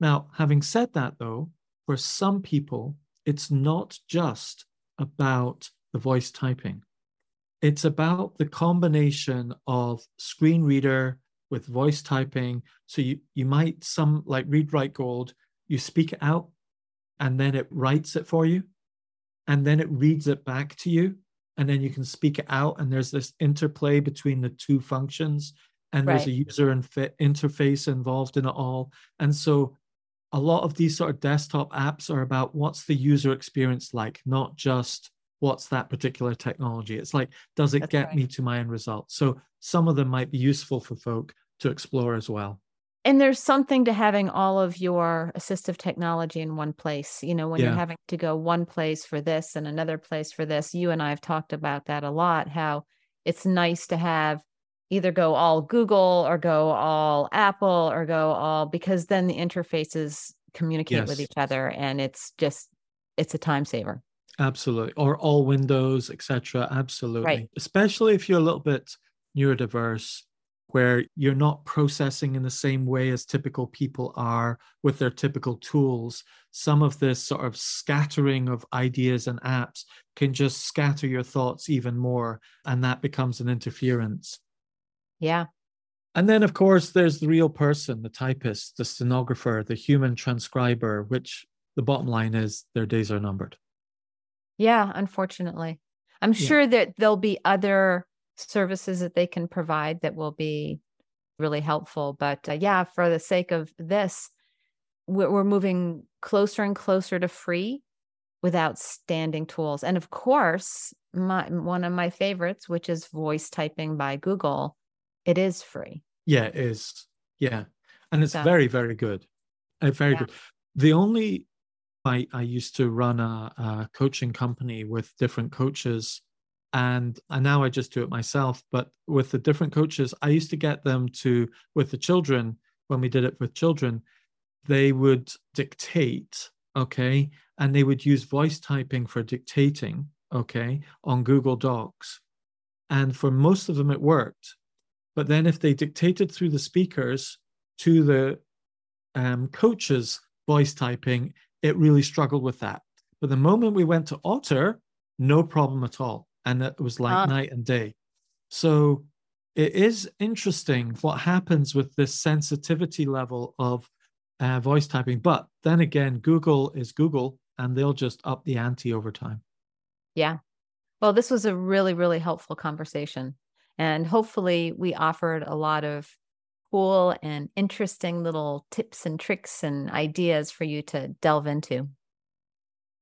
Now, having said that, though, for some people, it's not just about the voice typing. It's about the combination of screen reader with voice typing. So you, you might some like read write gold, you speak it out and then it writes it for you and then it reads it back to you and then you can speak it out and there's this interplay between the two functions and right. there's a user inf- interface involved in it all and so a lot of these sort of desktop apps are about what's the user experience like not just what's that particular technology. It's like, does it That's get right. me to my end result? So some of them might be useful for folk to explore as well. And there's something to having all of your assistive technology in one place. You know, when you're having to go one place for this and another place for this, you and I have talked about that a lot, how it's nice to have either go all Google or go all Apple or go all because then the interfaces communicate with each other and it's just it's a time saver. Absolutely. Or all windows, etc. Absolutely. Right. Especially if you're a little bit neurodiverse, where you're not processing in the same way as typical people are with their typical tools. Some of this sort of scattering of ideas and apps can just scatter your thoughts even more, and that becomes an interference. Yeah. And then, of course, there's the real person, the typist, the stenographer, the human transcriber, which the bottom line is their days are numbered. Yeah, unfortunately. I'm Yeah. sure that there'll be other services that they can provide that will be really helpful. But uh, yeah, for the sake of this, we're, we're moving closer and closer to free with outstanding tools. And of course, my one of my favorites, which is voice typing by Google, it is free. Yeah, it is. Yeah. And it's So- very, very good. Uh, very Yeah. good. The only, I, I used to run a, a coaching company with different coaches, and, and now I just do it myself. But with the different coaches, I used to get them to, with the children, when we did it with children, they would dictate, okay, and they would use voice typing for dictating, okay, on Google Docs. And for most of them, it worked. But then if they dictated through the speakers to the um, coaches voice typing, it really struggled with that. But the moment we went to Otter, no problem at all. And it was like Ah. night and day. So it is interesting what happens with this sensitivity level of uh, voice typing. But then again, Google is Google and they'll just up the ante over time. Yeah. Well, this was a really, really helpful conversation. And hopefully, we offered a lot of cool and interesting little tips and tricks and ideas for you to delve into.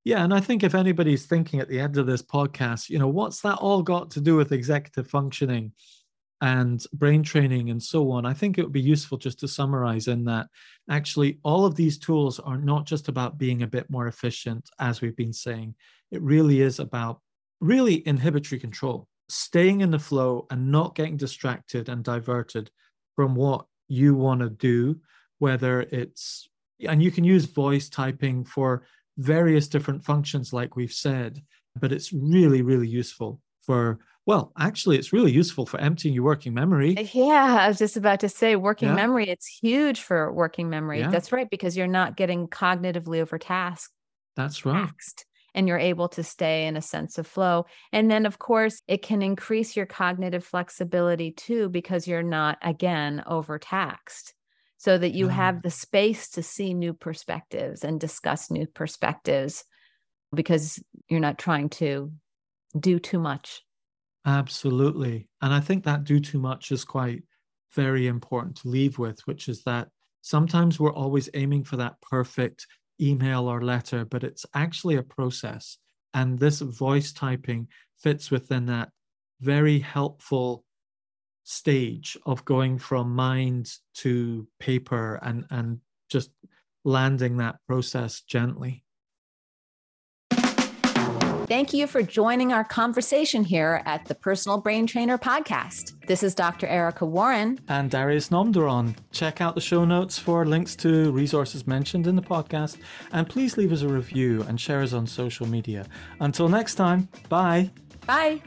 Yeah, and I think if anybody's thinking at the end of this podcast, you know, what's that all got to do with executive functioning and brain training and so on? I think it would be useful just to summarize in that actually all of these tools are not just about being a bit more efficient, as we've been saying. It really is about really inhibitory control, staying in the flow and not getting distracted and diverted from what you want to do, whether it's, and you can use voice typing for various different functions, like we've said, but it's really, really useful for, well, actually, it's really useful for emptying your working memory. Uh, yeah, I was just about to say working Yeah. memory, it's huge for working memory. Yeah. That's right, because you're not getting cognitively overtasked. That's right. taxed and you're able to stay in a sense of flow. And then, of course, it can increase your cognitive flexibility too, because you're not, again, overtaxed. So that you Mm. have the space to see new perspectives and discuss new perspectives because you're not trying to do too much. Absolutely. And I think that do too much is quite very important to leave with, which is that sometimes we're always aiming for that perfect email or letter, but it's actually a process. And this voice typing fits within that very helpful stage of going from mind to paper and, and just landing that process gently. Thank you for joining our conversation here at the Personal Brain Trainer podcast. This is Dr. Erica Warren. and Darius Namdaran. Check out the show notes for links to resources mentioned in the podcast, and please leave us a review and share us on social media. Until next time, bye. Bye.